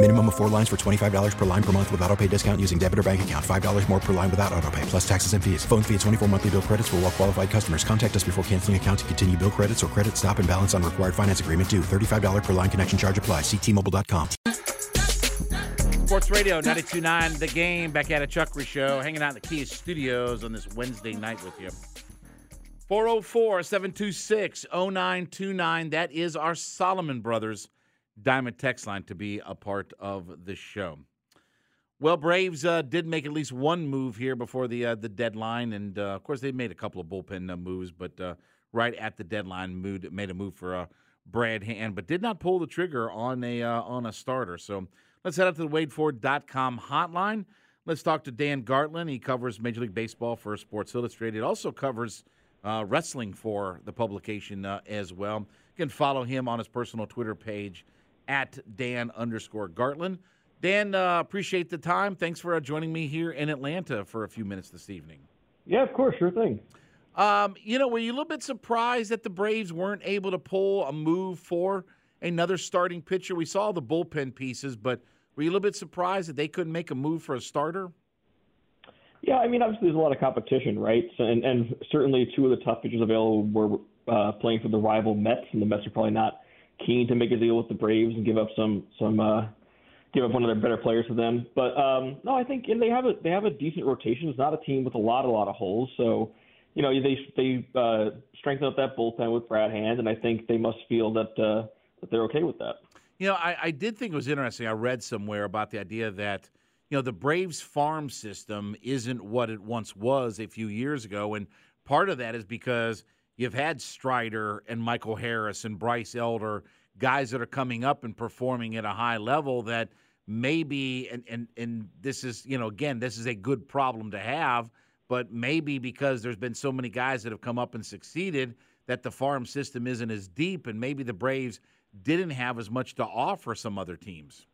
Minimum of four lines for $25 per line per month with auto pay discount using debit or bank account. $5 more per line without auto pay, plus taxes and fees. Phone fee at 24 monthly bill credits for all well qualified customers. Contact us before canceling account to continue bill credits or credit stop and balance on required finance agreement due. $35 per line connection charge apply. Ctmobile.com. Sports Radio 92.9 The Game. Back at a Chuckery Show. Hanging out in the Kia Studios on this Wednesday night with you. 404 726 0929. That is our Solomon Brothers Diamond text line to be a part of the show. Well, Braves uh, did make at least one move here before the uh, the deadline, and uh, of course they made a couple of bullpen uh, moves, but uh, right at the deadline, moved, made a move for uh, Brad Hand, but did not pull the trigger on a on a starter. So let's head out to the WadeFord.com hotline. Let's talk to Dan Gartland. He covers Major League Baseball for Sports Illustrated. Also covers wrestling for the publication as well. You can follow him on his personal Twitter page at Dan underscore Gartland. Dan, uh, appreciate the time. Thanks for uh, joining me here in Atlanta for a few minutes this evening. Yeah, of course, sure thing. Um, you know, were you a little bit surprised that the Braves weren't able to pull a move for another starting pitcher? We saw the bullpen pieces, but were you a little bit surprised that they couldn't make a move for a starter? Yeah, I mean, obviously there's a lot of competition, right? So, and, and certainly two of the top pitchers available were uh, playing for the rival Mets, and the Mets are probably not keen to make a deal with the Braves and give up some some uh, give up one of their better players to them. But um, no, I think and they have a they have a decent rotation. It's not a team with a lot a lot of holes, so you know they they uh, strengthen up that bullpen with Brad Hand, and I think they must feel that uh, that they're okay with that. You know, I, I did think it was interesting. I read somewhere about the idea that you know the Braves farm system isn't what it once was a few years ago, and part of that is because you've had Strider and Michael Harris and Bryce Elder, guys that are coming up and performing at a high level that maybe and and and this is, you know, again, this is a good problem to have, but maybe because there's been so many guys that have come up and succeeded that the farm system isn't as deep and maybe the Braves didn't have as much to offer some other teams.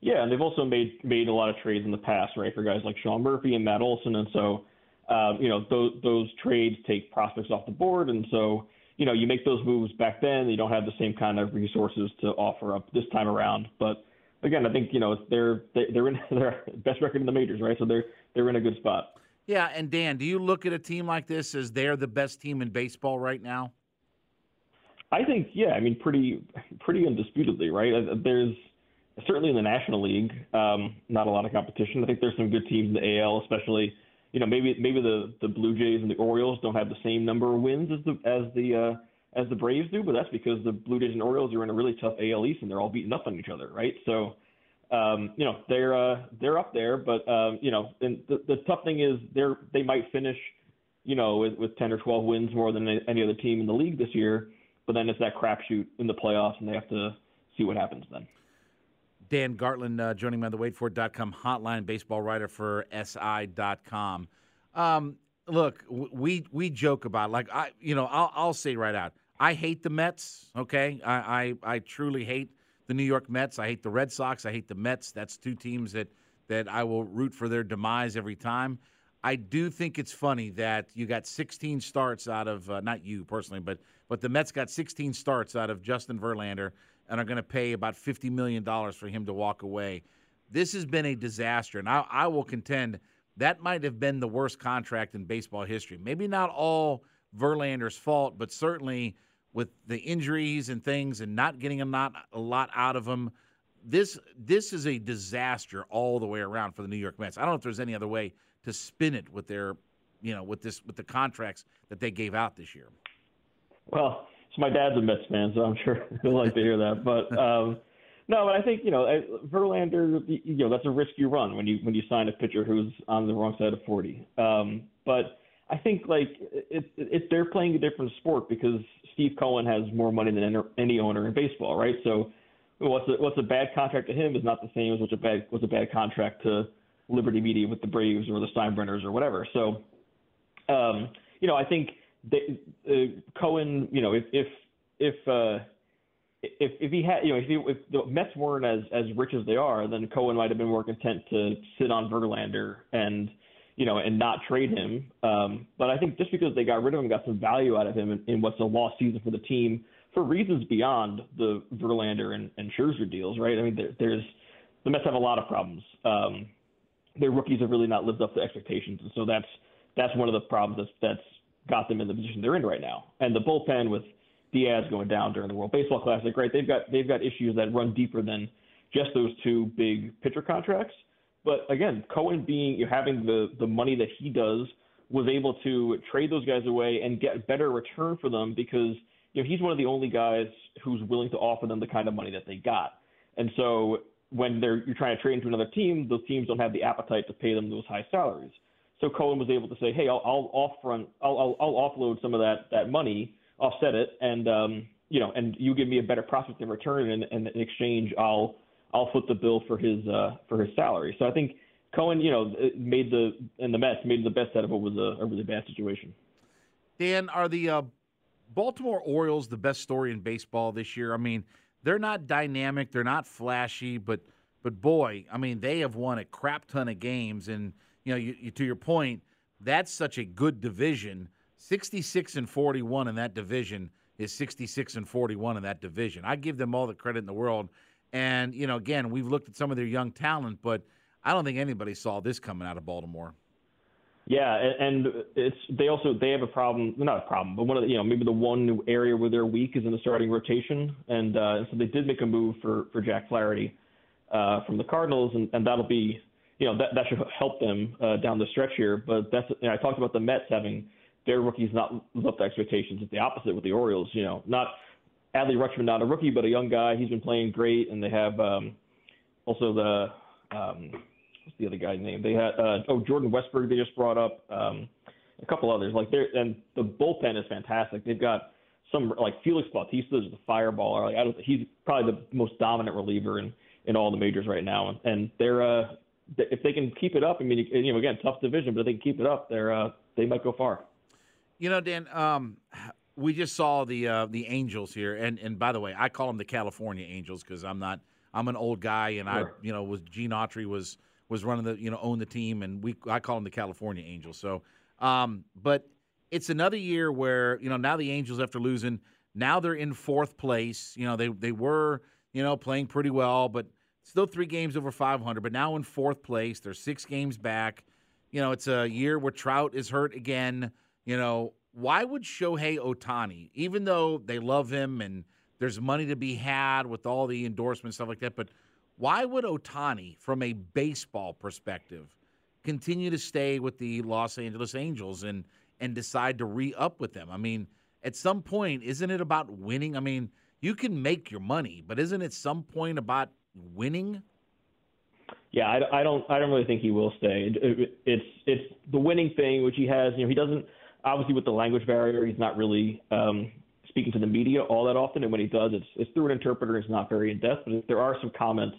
Yeah, and they've also made made a lot of trades in the past, right, for guys like Sean Murphy and Matt Olson, and so um, you know, those, those trades take prospects off the board, and so you know, you make those moves back then, you don't have the same kind of resources to offer up this time around. But again, I think you know they're they're in their best record in the majors, right? So they're they're in a good spot. Yeah, and Dan, do you look at a team like this as they're the best team in baseball right now? I think, yeah, I mean, pretty pretty undisputedly, right? Uh, there's certainly in the National League, um, not a lot of competition. I think there's some good teams in the AL, especially you know, maybe maybe the the Blue Jays and the Orioles don't have the same number of wins as the as the uh, as the Braves do, but that's because the Blue Jays and Orioles are in a really tough AL East and they're all beating up on each other, right? So, um, you know, they're uh, they're up there, but um, you know, and the the tough thing is they're they might finish, you know, with, with 10 or 12 wins more than any other team in the league this year, but then it's that crapshoot in the playoffs, and they have to see what happens then. Dan Gartland uh, joining me on the WadeFord.com hotline, baseball writer for SI.com. Um, look, we we joke about like I, you know, I'll, I'll say right out, I hate the Mets. Okay, I, I I truly hate the New York Mets. I hate the Red Sox. I hate the Mets. That's two teams that that I will root for their demise every time. I do think it's funny that you got 16 starts out of uh, not you personally, but but the Mets got 16 starts out of Justin Verlander and are going to pay about $50 million for him to walk away. This has been a disaster, and I, I will contend that might have been the worst contract in baseball history. Maybe not all Verlander's fault, but certainly with the injuries and things and not getting a, not, a lot out of him. This this is a disaster all the way around for the New York Mets. I don't know if there's any other way to spin it with their you know, with this with the contracts that they gave out this year. Well, so my dad's a Mets fan, so I'm sure he'll like to hear that. But um, no, but I think you know Verlander, you know, that's a risk you run when you when you sign a pitcher who's on the wrong side of 40. Um, but I think like it, it, they're playing a different sport because Steve Cohen has more money than any owner in baseball, right? So what's a, what's a bad contract to him is not the same as what's a bad what's a bad contract to Liberty Media with the Braves or the Steinbrenners or whatever. So, um, you know, I think they, uh, Cohen, you know, if if if uh, if if he had, you know, if, he, if the Mets weren't as as rich as they are, then Cohen might have been more content to sit on Verlander and you know and not trade him. Um, but I think just because they got rid of him, got some value out of him in, in what's a lost season for the team for reasons beyond the Verlander and, and Scherzer deals, right? I mean, there, there's the Mets have a lot of problems. Um, their rookies have really not lived up to expectations, and so that's that's one of the problems that's that's got them in the position they're in right now. And the bullpen with Diaz going down during the World Baseball Classic, right? They've got they've got issues that run deeper than just those two big pitcher contracts. But again, Cohen being you having the the money that he does was able to trade those guys away and get better return for them because you know he's one of the only guys who's willing to offer them the kind of money that they got. And so when they're you're trying to trade into another team, those teams don't have the appetite to pay them those high salaries. So Cohen was able to say, "Hey, I'll, I'll off front, I'll, I'll, I'll offload some of that that money offset it, and um, you know, and you give me a better prospect in return, and, and in exchange, I'll I'll foot the bill for his uh, for his salary. So I think Cohen, you know, made the and the Mets made the best out of what was a, a really bad situation. Dan, are the uh, Baltimore Orioles the best story in baseball this year? I mean, they're not dynamic, they're not flashy, but but boy, I mean, they have won a crap ton of games, and you know, you, you, to your point, that's such a good division 66 and 41 in that division is 66 and 41 in that division. I give them all the credit in the world. And, you know, again, we've looked at some of their young talent, but I don't think anybody saw this coming out of Baltimore. Yeah, and it's they also they have a problem, not a problem, but one of the you know maybe the one area where they're weak is in the starting rotation, and uh, so they did make a move for for Jack Flaherty uh, from the Cardinals, and, and that'll be you know that that should help them uh, down the stretch here. But that's you know, I talked about the Mets having their rookies not live up to expectations. It's the opposite with the Orioles. You know, not Adley Rutschman, not a rookie, but a young guy. He's been playing great, and they have um, also the um, what's the other guy's name? They had uh, oh Jordan Westburg. They just brought up um, a couple others. Like they and the bullpen is fantastic. They've got some like Felix Bautista is the fireballer. Like I don't, he's probably the most dominant reliever in in all the majors right now, and, and they're uh, if they can keep it up. I mean, you know, again, tough division, but if they can keep it up, they're uh, they might go far. You know, Dan, um, we just saw the uh, the Angels here, and and by the way, I call them the California Angels because I'm not I'm an old guy, and sure. I you know was Gene Autry was was running the you know owned the team, and we I call them the California Angels. So, um, but it's another year where you know now the Angels after losing, now they're in fourth place. You know they they were you know playing pretty well, but still three games over 500. But now in fourth place, they're six games back. You know it's a year where Trout is hurt again. You know, why would Shohei Ohtani, even though they love him and there's money to be had with all the endorsements stuff like that, but why would Ohtani, from a baseball perspective, continue to stay with the Los Angeles Angels and and decide to re-up with them? I mean, at some point, isn't it about winning? I mean, you can make your money, but isn't it some point about winning? Yeah, I, I don't. I don't really think he will stay. It, it, it's it's the winning thing, which he has. You know, he doesn't obviously with the language barrier, he's not really um, speaking to the media all that often, and when he does, it's, it's through an interpreter. It's not very in depth, but there are some comments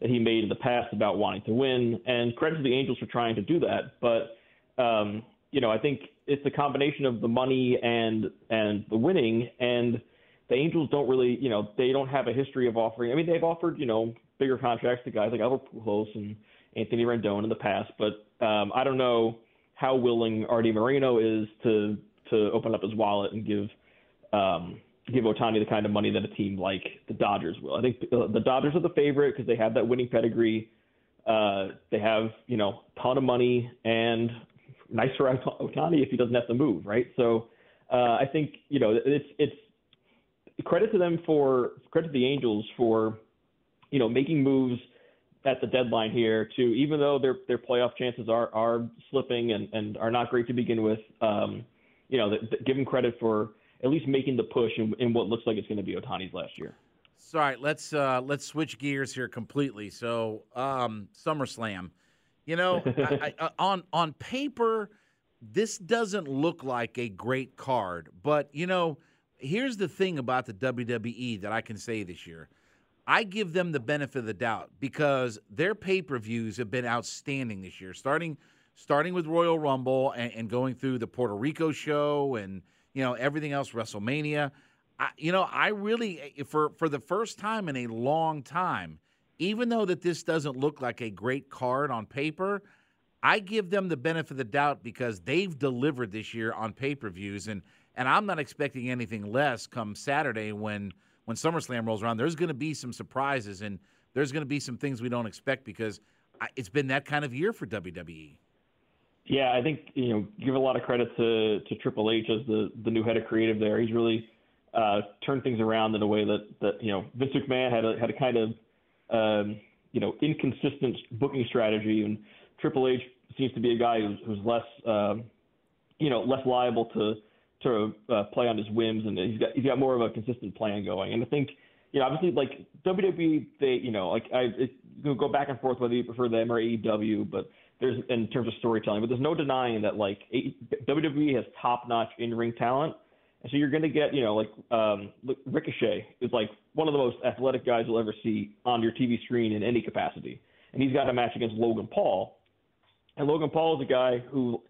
that he made in the past about wanting to win, and credit to the Angels for trying to do that. But um, you know, I think it's the combination of the money and and the winning, and the Angels don't really, you know, they don't have a history of offering. I mean, they've offered, you know, bigger contracts to guys like Albert Pujols and Anthony Rendon in the past, but um, I don't know how willing Arte Moreno is to to open up his wallet and give um, give Ohtani the kind of money that a team like the Dodgers will. I think the Dodgers are the favorite because they have that winning pedigree. Uh, they have you know a ton of money and nice for Ohtani if he doesn't have to move, right? So uh, I think you know it's it's credit to them for credit to the Angels for you know making moves at the deadline here to even though their their playoff chances are are slipping and and are not great to begin with. Um, you know, give them credit for at least making the push in, in what looks like it's going to be Ohtani's last year. All right, let's uh, let's switch gears here completely. So, um, SummerSlam, you know, I, I, uh, on on paper, this doesn't look like a great card, but you know, here's the thing about the WWE that I can say this year. I give them the benefit of the doubt because their pay per views have been outstanding this year, starting starting with Royal Rumble and, and, going through the Puerto Rico show and you know everything else, WrestleMania. I, you know, I really eh, for for the first time in a long time, even though that this doesn't look like a great card on paper, I give them the benefit of the doubt because they've delivered this year on pay per views and and I'm not expecting anything less come Saturday when when SummerSlam rolls around. There's going to be some surprises and there's going to be some things we don't expect because it's been that kind of year for WWE. Yeah, I think you know give a lot of credit to to Triple H as the the new head of creative there. He's really uh, turned things around in a way that that you know Vince McMahon had a had a kind of um, you know inconsistent booking strategy, and Triple H seems to be a guy who's, who's less um, you know less liable to to uh, play on his whims, and he's got he's got more of a consistent plan going. And I think, you know, obviously like WWE, they you know like I it, you go back and forth whether you prefer them or AEW, but there's in terms of storytelling, but there's no denying that like WWE has top notch in ring talent. And so you're going to get, you know, like um, Ricochet is like one of the most athletic guys you'll ever see on your TV screen in any capacity. And he's got a match against Logan Paul. And Logan Paul is a guy who,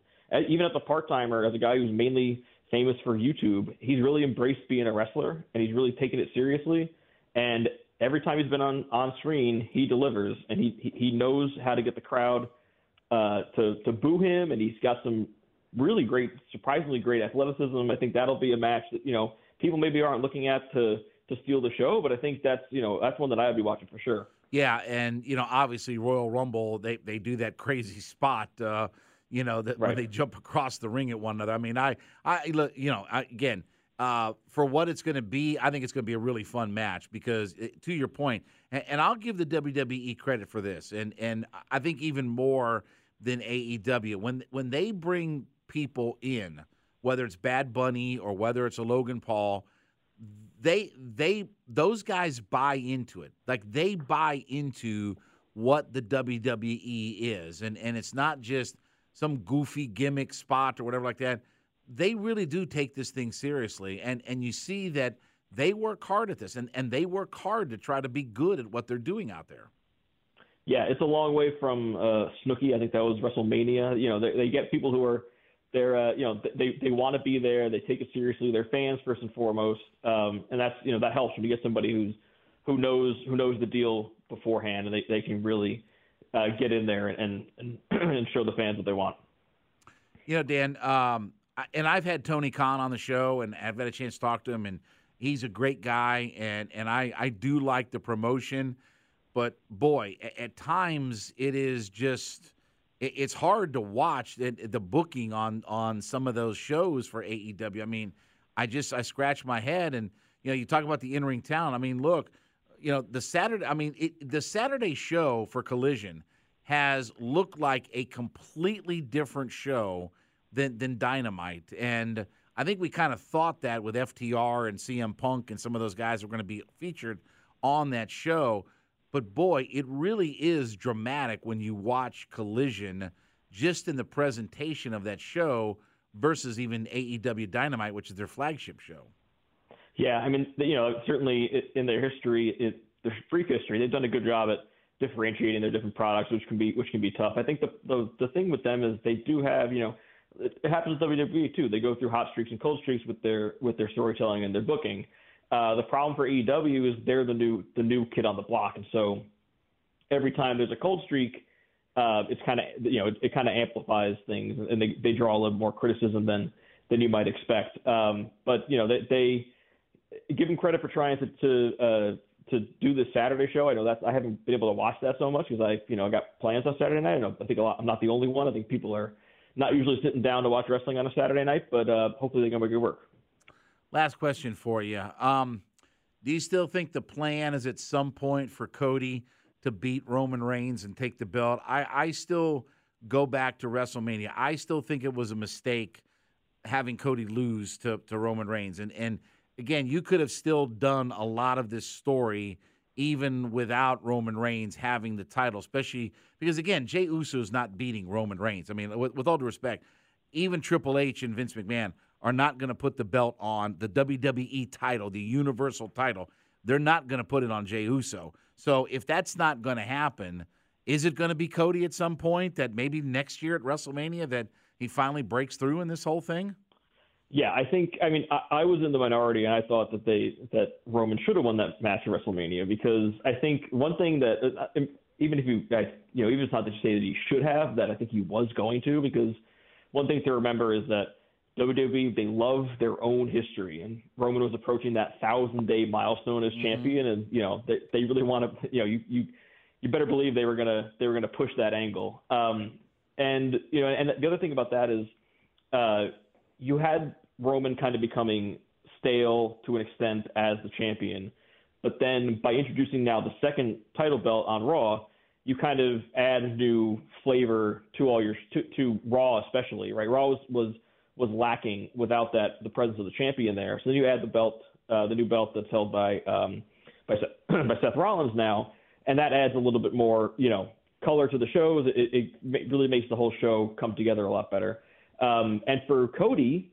even at the part timer, as a guy who's mainly famous for YouTube, he's really embraced being a wrestler and he's really taken it seriously. And every time he's been on on screen, he delivers and he he knows how to get the crowd uh, to to boo him, and he's got some really great, surprisingly great athleticism. I think that'll be a match that you know people maybe aren't looking at to to steal the show, but I think that's you know that's one that I'd be watching for sure. Yeah, and you know obviously Royal Rumble they they do that crazy spot. Uh, you know, that right. when they jump across the ring at one another. I mean, I, I, you know, I, again, uh, for what it's going to be, I think it's going to be a really fun match because, it, to your point, and, and, I'll give the WWE credit for this, and and I think even more than AEW when when they bring people in, whether it's Bad Bunny or whether it's a Logan Paul. They they those guys buy into it. Like they buy into what the WWE is. And and it's not just some goofy gimmick spot or whatever like that. They really do take this thing seriously, and and you see that they work hard at this, and and they work hard to try to be good at what they're doing out there. Yeah, it's a long way from uh, Snooki. I think that was WrestleMania. You know, they, they get people who are they're uh, you know they they want to be there. They take it seriously. They're fans first and foremost, um, and that's you know that helps when you get somebody who's who knows who knows the deal beforehand, and they they can really uh, get in there and, and and show the fans what they want. You know, Dan, um, and I've had Tony Khan on the show, and I've had a chance to talk to him, and he's a great guy, and and I I do like the promotion, but boy, at, at times it is just it's hard to watch the, the booking on on some of those shows for AEW. I mean, I just I scratch my head, and you know, you talk about the in ring talent. I mean, look you know, the Saturday, I mean, it, the Saturday show for Collision has looked like a completely different show than, than Dynamite. And I think we kind of thought that with FTR and CM Punk and some of those guys were going to be featured on that show. But boy, it really is dramatic when you watch Collision just in the presentation of that show versus even AEW Dynamite, which is their flagship show. Yeah, I mean, you know, certainly in their history, it, their brief history, they've done a good job at differentiating their different products, which can be which can be tough. I think the the, the thing with them is they do have, you know, it, happens with WWE too. They go through hot streaks and cold streaks with their with their storytelling and their booking. Uh, the problem for AEW is they're the new the new kid on the block, and so every time there's a cold streak, uh, it's kind of you know it, it kind of amplifies things, and they they draw a little more criticism than than you might expect. Um, but you know they, they give them credit for trying to to uh, to do this Saturday show. I know that's I haven't been able to watch that so much because I you know I got plans on Saturday night. I, know, I think a lot, I'm not the only one. I think people are not usually sitting down to watch wrestling on a Saturday night, but uh, hopefully they can make it work. Last question for you. Um, do you still think the plan is at some point for Cody to beat Roman Reigns and take the belt. I, I still go back to WrestleMania. I still think it was a mistake having Cody lose to, to Roman Reigns. And and again, you could have still done a lot of this story even without Roman Reigns having the title, especially because again, Jey Uso is not beating Roman Reigns. I mean, with, with all due respect, even Triple H and Vince McMahon are not going to put the belt on the WWE title, the Universal title. They're not going to put it on Jey Uso. So if that's not going to happen, is it going to be Cody at some point that maybe next year at WrestleMania that he finally breaks through in this whole thing? Yeah, I think. I mean, I, I was in the minority, and I thought that they that Roman should have won that match at WrestleMania because I think one thing that uh, even if you guys, you know, even if it's not that you say that he should have, that I think he was going to because one thing to remember is that WWE they love their own history, and Roman was approaching that thousand day milestone as mm-hmm. champion, and you know they they really want to, you know, you you you better believe they were gonna they were gonna push that angle. Um, and you know, and the other thing about that is, uh, you had Roman kind of becoming stale to an extent as the champion, but then by introducing now the second title belt on Raw, you kind of add new flavor to all your to, to Raw especially, right? Raw was was was lacking without that the presence of the champion there. So then you add the belt, uh, the new belt that's held by um, by by Seth Rollins now, and that adds a little bit more, you know, color to the shows. It, it really makes the whole show come together a lot better. Um, and for Cody,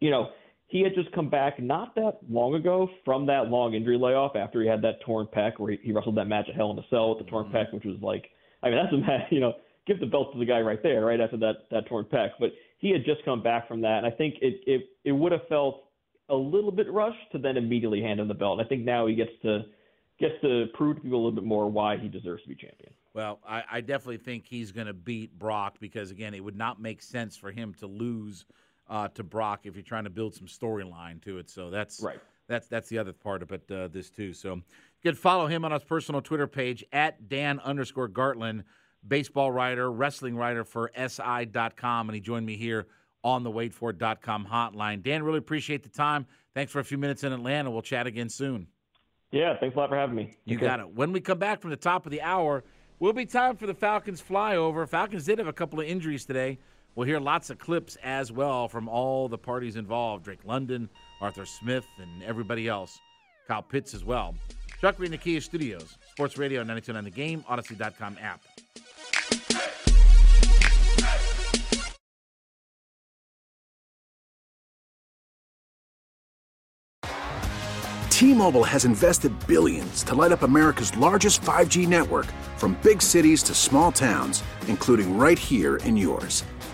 you know, he had just come back not that long ago from that long injury layoff after he had that torn pec where he, he wrestled that match at Hell in a Cell with the torn mm-hmm. pec, which was like, I mean, that's a match, you know, give the belt to the guy right there, right after that that torn pec. But he had just come back from that, and I think it it it would have felt a little bit rushed to then immediately hand him the belt. And I think now he gets to gets to prove to people a little bit more why he deserves to be champion. Well, I, I definitely think he's going to beat Brock because again, it would not make sense for him to lose uh, to Brock if you're trying to build some storyline to it. So that's right. That's that's the other part of it. Uh, this too. So you can follow him on his personal Twitter page at Dan underscore Gartland, baseball writer, wrestling writer for SI.com, and he joined me here on the WadeFord.com hotline. Dan, really appreciate the time. Thanks for a few minutes in Atlanta. We'll chat again soon. Yeah, thanks a lot for having me. You okay. got it. When we come back from the top of the hour, will be time for the Falcons flyover. Falcons did have a couple of injuries today. We'll hear lots of clips as well from all the parties involved Drake London, Arthur Smith, and everybody else. Kyle Pitts as well. Chuckery in the Kia Studios, Sports Radio 929 The Game, Audacy.com app. T-Mobile has invested billions to light up America's largest 5G network from big cities to small towns, including right here in yours.